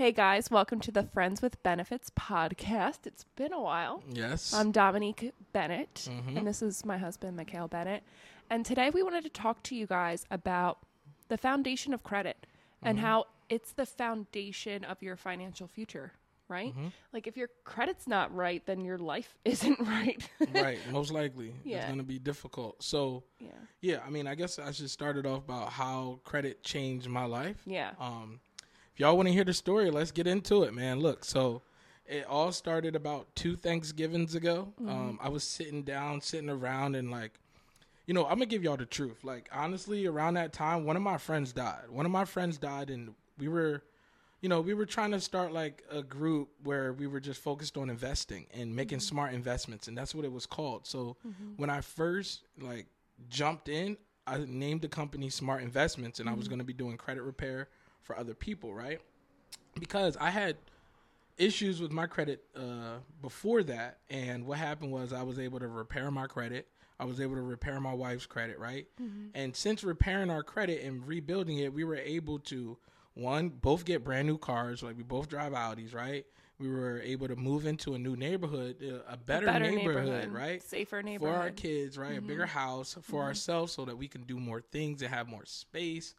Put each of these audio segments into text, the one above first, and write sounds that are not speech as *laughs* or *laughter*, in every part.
Hey guys, welcome to the Friends with Benefits podcast. It's been a while. Yes. I'm Dominique Bennett, mm-hmm. and this is my husband, Mikhail Bennett. And today we wanted to talk to you guys about the foundation of credit and mm-hmm. how it's the foundation of your financial future, right? Mm-hmm. Like if your credit's not right, then your life *laughs* isn't right. right. Most likely. Yeah. It's going to be difficult. So, yeah. yeah, I mean, I guess I should start it off about how credit changed my life. Yeah. Um, if y'all want to hear the story, let's get into it, man. Look, so it all started about two Thanksgivings ago. Mm-hmm. Um, I was sitting down, sitting around, and like, you know, I'm gonna give y'all the truth. Like, honestly, around that time, one of my friends died. One of my friends died, and we were, you know, we were trying to start like a group where we were just focused on investing and making mm-hmm. smart investments, and that's what it was called. So mm-hmm. when I first like jumped in, I named the company Smart Investments, and I was gonna be doing credit repair for other people, right? Because I had issues with my credit uh, before that, and what happened was I was able to repair my credit. I was able to repair my wife's credit, right? And since repairing our credit and rebuilding it, we were able to one both get brand new cars, like we both drive Audis, right? We were able to move into a new neighborhood, uh, a better, Better neighborhood, neighborhood, right? Safer neighborhood for our kids, right? A bigger house for ourselves so that we can do more things and have more space.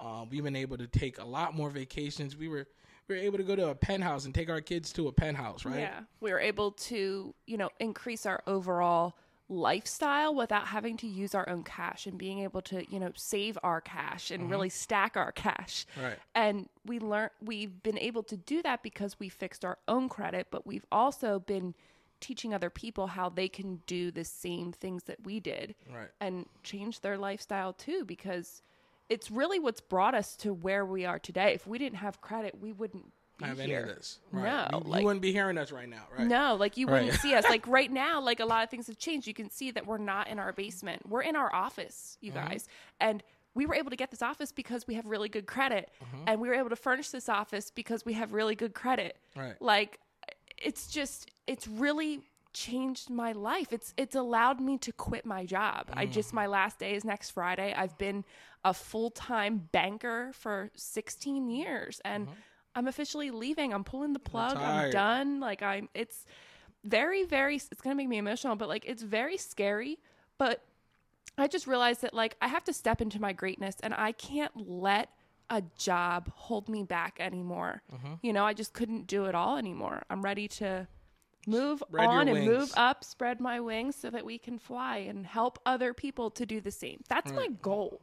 Um, we've been able to take a lot more vacations. We were we were able to go to a penthouse and take our kids to a penthouse, right? Yeah. We were able to, you know, increase our overall lifestyle without having to use our own cash and being able to, you know, save our cash and really stack our cash. Right. And we learn we've been able to do that because we fixed our own credit, but we've also been teaching other people how they can do the same things that we did Right. and change their lifestyle too because it's really what's brought us to where we are today. If we didn't have credit, we wouldn't be Have here. any of this? Right. No, you, you wouldn't be hearing us right now, right? No, like you wouldn't see us. *laughs* Like right now, like a lot of things have changed. You can see that we're not in our basement. We're in our office, you Mm-hmm. guys. And we were able to get this office because we have really good credit. Mm-hmm. And we were able to furnish this office because we have really good credit. Right. Like it's just it's really changed my life. It's it's allowed me to quit my job. I Mm. just my last day is next Friday. I've been a full-time banker for 16 years and I'm officially leaving. I'm pulling the plug. I'm Mm-hmm. Retired. done. Like I'm it's very very it's going to make me emotional, but like it's very scary, but I just realized that like I have to step into my greatness and I can't let a job hold me back anymore. Mm-hmm. You know, I just couldn't do it all anymore. I'm ready to move Spread on and move up, spread my wings so that we can fly and help other people to do the same. That's my goal.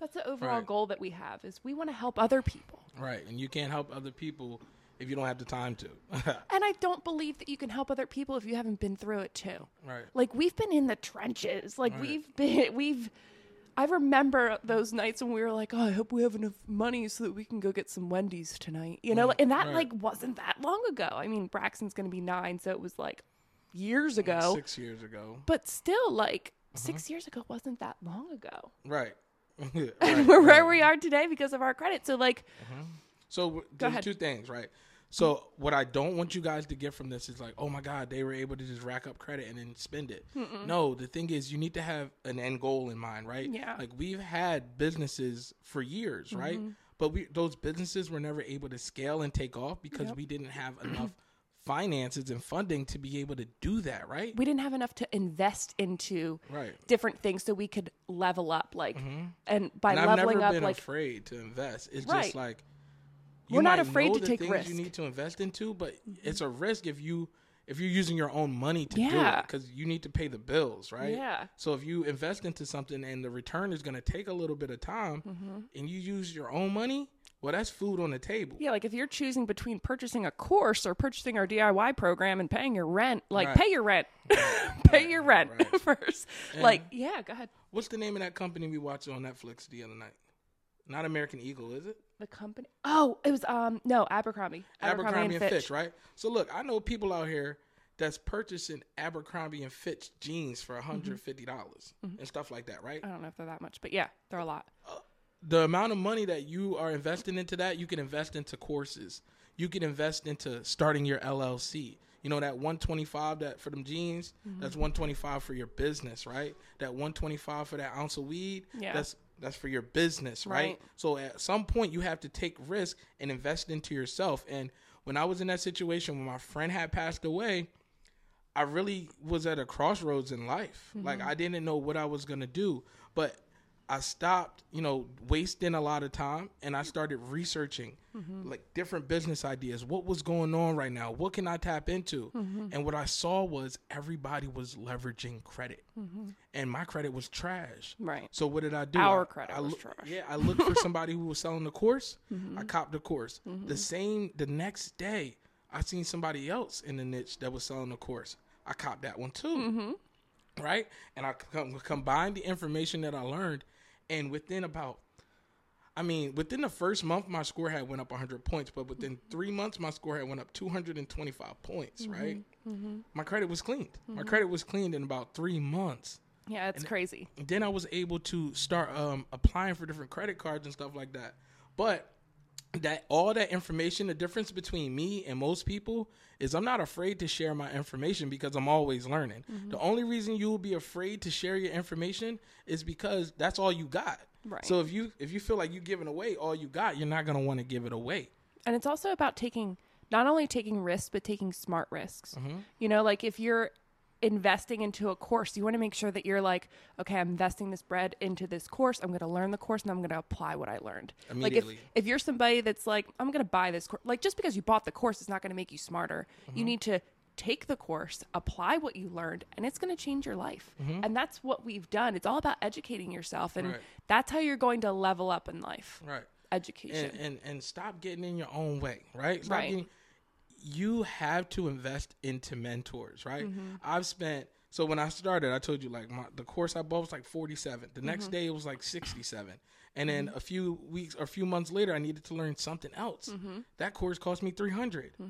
That's the overall Right. goal that we have is we want to help other people. Right. And you can't help other people if you don't have the time to. *laughs* And I don't believe that you can help other people if you haven't been through it too. right. Like we've been in the trenches. Like Right. we've been we've I remember those nights when we were like, "Oh, I hope we have enough money so that we can go get some Wendy's tonight." You know, and that right. like wasn't that long ago. I mean, Braxton's going to be 9, so it was like years ago. Six years ago. But still like uh-huh. 6 years ago wasn't that long ago. Right. *laughs* And *laughs* we're where we are today because of our credit. So like uh-huh. So w- there's two things, right? So what I don't want you guys to get from this is like, oh my God, they were able to just rack up credit and then spend it. No, the thing is, you need to have an end goal in mind, right? Yeah. Like we've had businesses for years, mm-hmm. right? But we those businesses were never able to scale and take off because we didn't have enough *clears throat* finances and funding to be able to do that, right? we didn't have enough to invest into Right. different things so we could level up like mm-hmm. and by and I've leveling never up been like afraid to invest. It's Right. just like We're not afraid to take risks. You need to invest into, but it's a risk if you if you're using your own money to do it because you need to pay the bills, right? Yeah. So if you invest into something and the return is going to take a little bit of time, Mm-hmm. and you use your own money, well, that's food on the table. Yeah, like if you're choosing between purchasing a course or purchasing our DIY program and paying your rent, like Right. pay your rent, *laughs* pay your rent right. *laughs* first. Like, yeah, go ahead. What's the name of that company we watched on Netflix the other night? Not American Eagle, is it? The company. Oh, it was um no Abercrombie. Abercrombie, and Fitch. right? So look, I know people out here that's purchasing Abercrombie and Fitch jeans for $150 and stuff like that, right? I don't know if they're that much, but yeah, they're a lot. the amount of money that you are investing into that, you can invest into courses. You can invest into starting your LLC. You know that 125 that for them jeans, Mm-hmm. that's 125 for your business, right? That 125 for that ounce of weed, Yeah. that's That's for your business, right? Right. So at some point you have to take risk and invest into yourself. And when I was in that situation when my friend had passed away, I really was at a crossroads in life. Like mm-hmm. I didn't know what I was gonna do, but I stopped, you know, wasting a lot of time, and I started researching mm-hmm. like different business ideas. What was going on right now? What can I tap into? Mm-hmm. And what I saw was everybody was leveraging credit, mm-hmm. and my credit was trash. Right. So what did I do? Our I- credit I was trash. Yeah, I looked for somebody who was selling the course. I copped the course. The same, the next day, I seen somebody else in the niche that was selling the course. I copped that one too. Right, and I com- combined the information that I learned, and within about, I mean, within the first month, my score had went up 100 points, but within mm-hmm. three months, my score had went up 225 points. Mm-hmm. Right, mm-hmm. my credit was cleaned. My credit was cleaned in about three months Yeah, it's crazy. then I was able to start um, applying for different credit cards and stuff like that. But that all that information, the difference between me and most people is I'm not afraid to share my information because I'm always learning. The only reason you will be afraid to share your information is because that's all you got. Right. So if you if you feel like you're giving away all you got, you're not gonna want to give it away. And it's also about taking not only taking risks but taking smart risks. Mm-hmm. You know, like if you're investing into a course, you want to make sure that you're like, okay, I'm investing this bread into this course. I'm going to learn the course and I'm going to apply what I learned. Like if Immediately. if you're somebody that's like, I'm going to buy this course, like just because you bought the course it's not going to make you smarter. Mm-hmm. You need to take the course, apply what you learned, and it's going to change your life. And that's what we've done. It's all about educating yourself, and Mm-hmm. Right. that's how you're going to level up in life. Right. Education. and, and and stop getting in your own way, right? Stop Right. Getting, you have to invest into mentors, right? Mm-hmm. I've spent so when I started, I told you like my, the course I bought was like forty seven. The Mm-hmm. next day it was like sixty seven, and then a few weeks or a few months later, I needed to learn something else. Mm-hmm. That course cost me three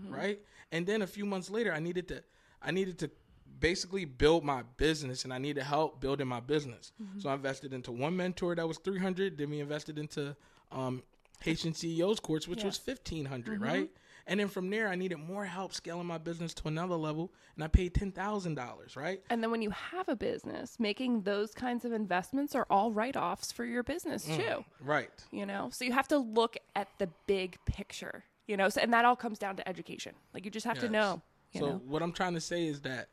right? And then a few months later, I needed to I needed to basically build my business and I needed help building my business. Mm-hmm. So I invested into one mentor that was 300, then we invested into um Haitian CEO's course which was 1500, right? And then from there I needed more help scaling my business to another level and I paid $10,000, right? And then when you have a business, making those kinds of investments are all write offs for your business Mm. too. Right. You know, so you have to look at the big picture. You know, so, and that all comes down to education. Like you just have to know. You so know, what I'm trying to say is that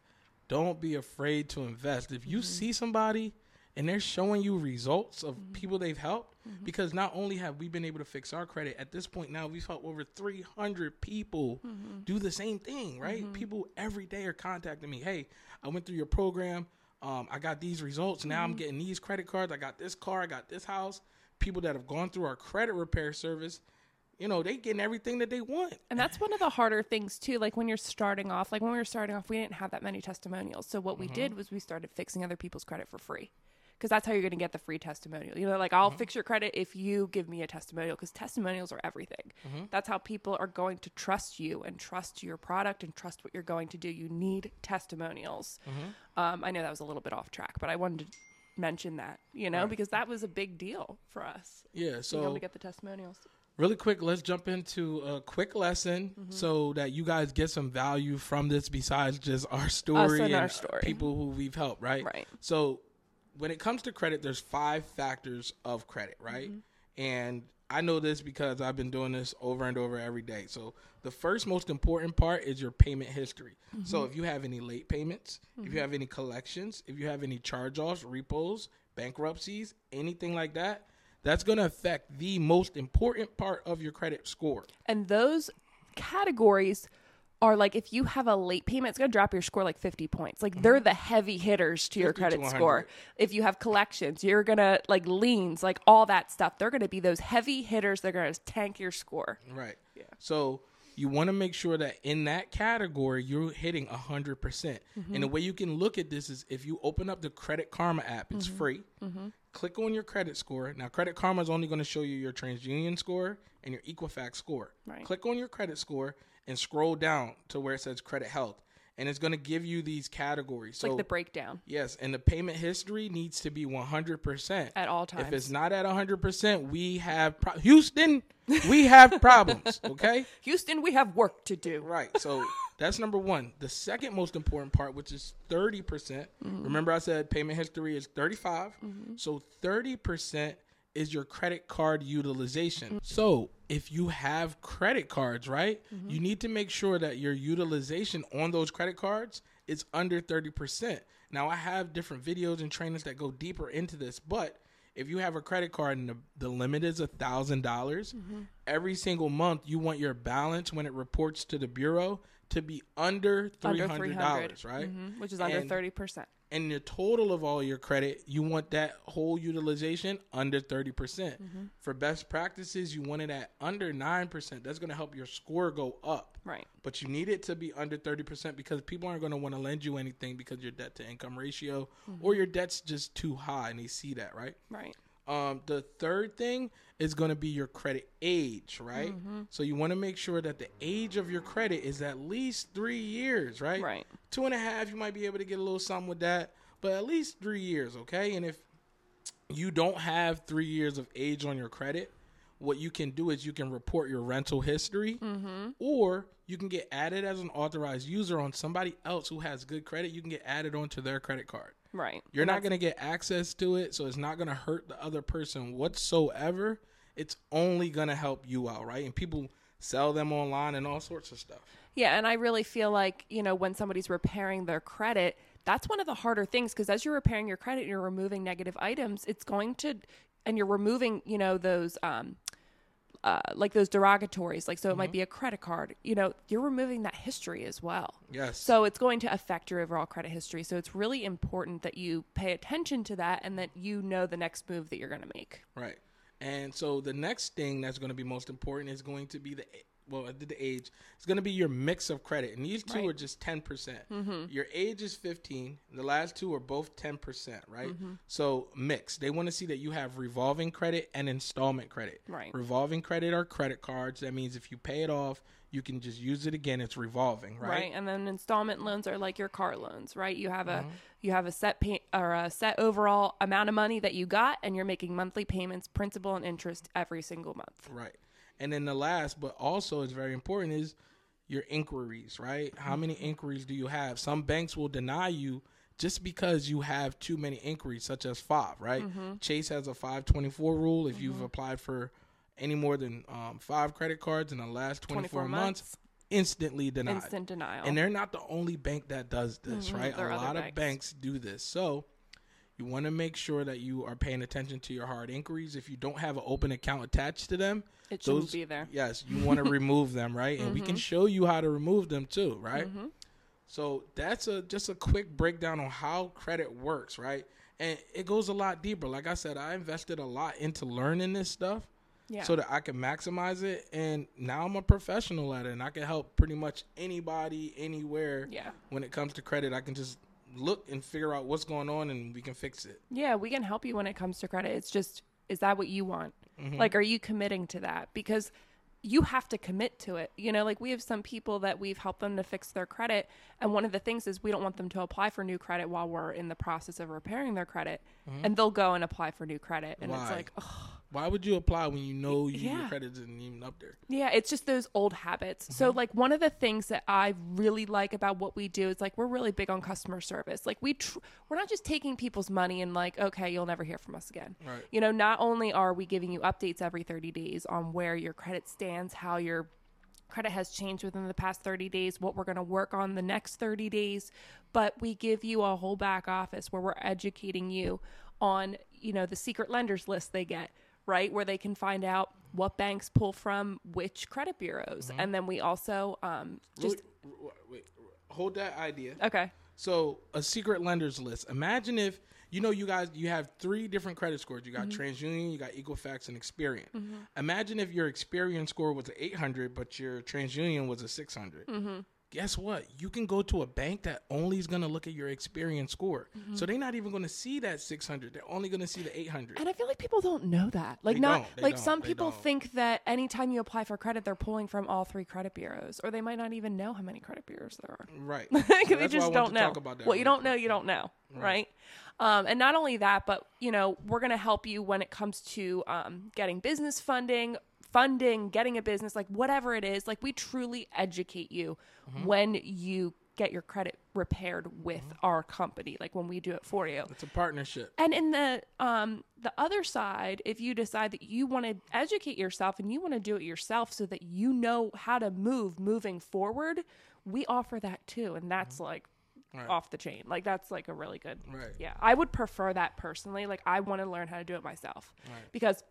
don't be afraid to invest. If you Mm-hmm. see somebody and they're showing you results of Mm-hmm. people they've helped, because not only have we been able to fix our credit, at this point now we've helped over 300 people Mm-hmm. do the same thing, right? People every day are contacting me. Hey, I went through your program. Um, I got these results. Now Mm-hmm. I'm getting these credit cards. I got this car. I got this house. People that have gone through our credit repair service, you know, they getting everything that they want. and that's one of the harder things too. Like when you're starting off, like when we were starting off, we didn't have that many testimonials. So what we Mm-hmm. did was we started fixing other people's credit for free. Because that's how you're going to get the free testimonial. You know, like I'll fix your credit if you give me a testimonial. Because testimonials are everything. That's how people are going to trust you and trust your product and trust what you're going to do. You need testimonials. Um, I know that was a little bit off track, but I wanted to mention that. You know, Right. because that was a big deal for us. Yeah. So, being able to get the testimonials. Really quick, let's jump into a quick lesson Mm-hmm. so that you guys get some value from this besides just our story and our uh, story. people who we've helped, right? Right. So when it comes to credit, there's five factors of credit, right? Mm-hmm. And I know this because I've been doing this over and over every day. So the first most important part is your payment history. Mm-hmm. So if you have any late payments, if you have any collections, if you have any charge-offs, repos, bankruptcies, anything like that, that's going to affect the most important part of your credit score. And those categories are like if you have a late payment, it's going to drop your score like 50 points. Like they're mm-hmm. the heavy hitters to your 50 to credit score. If you have collections, you're going to like liens, like all that stuff. They're going to be those heavy hitters. They're going to tank your score. Right. Yeah. So you want to make sure that in that category you're hitting 100%. percent And mm-hmm. the way you can look at this is if you open up the Credit Karma app, it's mm-hmm. free. Click on your credit score. Now, Credit Karma is only going to show you your TransUnion score and your Equifax score. Right. Click on your credit score and scroll down to where it says Credit Health. And it's going to give you these categories. So like the breakdown Yes, and the payment history needs to be 100%. at all times. If it's not at 100%, we have pro- Houston, we have *laughs* problems, okay? Houston, we have work to do. Right. So that's number 1. The second most important part, which is 30%. Mm-hmm. Remember I said payment history is 35. Mm-hmm. So 30% is your credit card utilization. Mm-hmm. So, if you have credit cards, right, you need to make sure that your utilization on those credit cards is under 30%. Now, I have different videos and trainings that go deeper into this, but if you have a credit card and the, the limit is a thousand dollars every single month you want your balance when it reports to the bureau to be under Under $300 300, right Mhm, which is under thirty percent. and the total of all your credit, you want that whole utilization under 30%. percent For best practices, you want it at under 9%. That's going to help your score go up. Right. But you need it to be under 30% because people aren't going to want to lend you anything because your debt to income ratio or your debt's just too high and they see that, right? Right. Um, the third thing is going to be your credit age, right? Mm-hmm. So you want to make sure that the age of your credit is at least three years, right? Right. Two and a half, you might be able to get a little something with that, but at least three years, okay? And if you don't have three years of age on your credit, what you can do is you can report your rental history, or you can get added as an authorized user on somebody else who has good credit. You can get added onto their credit card. Right. You're And not going to get access to it, so it's not going to hurt the other person whatsoever. It's only going to help you out, right? And people sell them online and all sorts of stuff. Yeah, and I really feel like, you know, when somebody's repairing their credit, that's one of the harder things because as you're repairing your credit, you're removing negative items, it's going to and you're removing, you know, those um uh, like those derogatories, like so it might be a credit card. You know, you're removing that history as well. Yes. So it's going to affect your overall credit history. So it's really important that you pay attention to that and that you know the next move that you're going to make. Right. And so the next thing that's going to be most important is going to be the well, I did the age. It's going to be your mix of credit, and these two Right. are just 10%. percent Your age is fifteen. The last two are both ten percent, right? So mix. They want to see that you have revolving credit and installment credit. Right. Revolving credit are credit cards. That means if you pay it off, you can just use it again. It's revolving, right? right and then installment loans are like your car loans right you have a Mm-hmm. you have a set pay or a set overall amount of money that you got and you're making monthly payments principal and interest every single month Right. And then the last, but also is very important, is your inquiries, right? How many inquiries do you have? Some banks will deny you just because you have too many inquiries, such as five, right? Mm-hmm. Chase has a 524 rule. If you've mm-hmm. applied for any more than um, five credit cards in the last 24, 24 months, months. instantly denied. instant denial And they're not the only bank that does this, mm-hmm. right? there A lot of banks. banks do this. So you want to make sure that you are paying attention to your hard inquiries. If you don't have an open account attached to them, it shouldn't be there Mm-hmm. Yes, you want to *laughs* remove them, right? And we can show you how to remove them too, right? So that's a just a quick breakdown on how credit works, right? And it goes a lot deeper. Like I said, I invested a lot into learning this stuff yeah so that I can maximize it. And now I'm a professional at it, and I can help pretty much anybody, anywhere. yeah When it comes to credit, I can just look and figure out what's going on, and we can fix it. yeah we can help you when it comes to credit it's just is that what you want Mm-hmm. like are you committing to that because you have to commit to it you know like we have some people that we've helped them to fix their credit and one of the things is we don't want them to apply for new credit while we're in the process of repairing their credit and they'll go and apply for new credit and it's Mm-hmm. Like ugh, Why would you apply when you know you, your credit isn't even up there? Yeah, it's just those old habits. Mm-hmm. So, like, one of the things that I really like about what we do is like we're really big on customer service. Like, we tr- we're not just taking people's money and like, okay, you'll never hear from us again. Right. You know, not only are we giving you updates every 30 days on where your credit stands, how your credit has changed within the past 30 days, what we're going to work on the next 30 days, but we give you a whole back office where we're educating you on, you know, the secret lenders list they get, right? Where they can find out what banks pull from which credit bureaus. Mm-hmm. And then we also um just wait, wait, hold that idea. okay. So a secret lenders list. Imagine if you know you guys you have three different credit scores. You got mm-hmm. TransUnion, you got Equifax, and Experian. Mm-hmm. Imagine if your Experian score was an 800, but your TransUnion was a 600. Guess what? You can go to a bank that only is going to look at your Experian score. So they're not even going to see that 600. They're only going to see the 800. And I feel like people don't know that. Like They not like don't. some They people don't. think that anytime you apply for credit, they're pulling from all three credit bureaus, or they might not even know how many credit bureaus there are. Right. *laughs* Like, So they that's why I just don't know. talk about that what you don't know, you don't know, right? Um, and not only that, but you know, we're going to help you when it comes to um, getting business funding, funding, getting a business, like whatever it is. Like we truly educate you Mm-hmm. when you get your credit repaired with our company, like when we do it for you. It's a partnership. And in the um the other side, if you decide that you want to educate yourself and you want to do it yourself so that you know how to move moving forward, we offer that too, and that's like Right. off the chain. Like that's like a really good. Right. Yeah, I would prefer that personally. Like I want to learn how to do it myself Right. because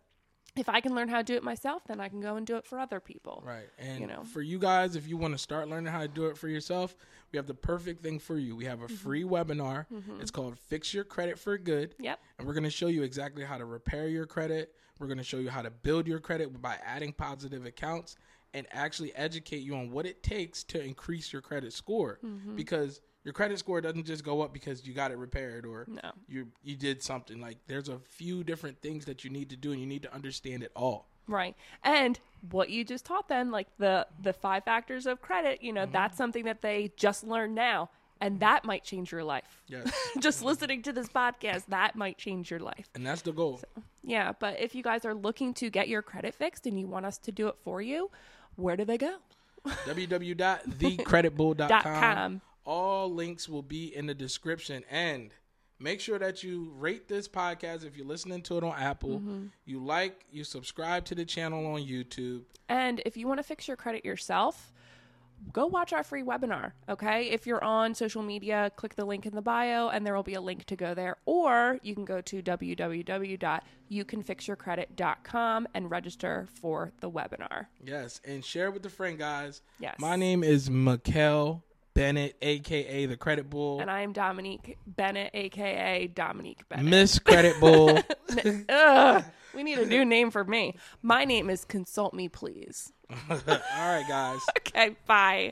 if I can learn how to do it myself, then I can go and do it for other people. Right. And You know. for you guys, if you want to start learning how to do it for yourself, we have the perfect thing for you. We have a Mm-hmm. free webinar. It's called Fix Your Credit for Good. Yep. And we're going to show you exactly how to repair your credit. We're going to show you how to build your credit by adding positive accounts and actually educate you on what it takes to increase your credit score. Mm-hmm. Because your credit score doesn't just go up because you got it repaired or No. you you did something. Like there's a few different things that you need to do and you need to understand it all. Right. And what you just taught them, like the the five factors of credit, you know, Mm-hmm. that's something that they just learned now. And that might change your life. Yes. *laughs* just listening to this podcast, that might change your life. and that's the goal. Yeah. But if you guys are looking to get your credit fixed and you want us to do it for you, where do they go? www.thecreditbull.com. *laughs* All links will be in the description. And make sure that you rate this podcast if you're listening to it on Apple. Mm-hmm. You like, you subscribe to the channel on YouTube. And if you want to fix your credit yourself, go watch our free webinar. Okay. If you're on social media, click the link in the bio and there will be a link to go there. Or you can go to www.youcanfixyourcredit.com and register for the webinar. Yes. And share with a friend, guys. Yes. My name is Mikkel Bennett, aka the Credit Bull. And I am Dominique Bennett, aka Dominique Bennett. Miss Credit Bull. *laughs* Ugh, we need a new name for me. My name is Consult Me Please. *laughs* All right, guys. *laughs* Okay, bye.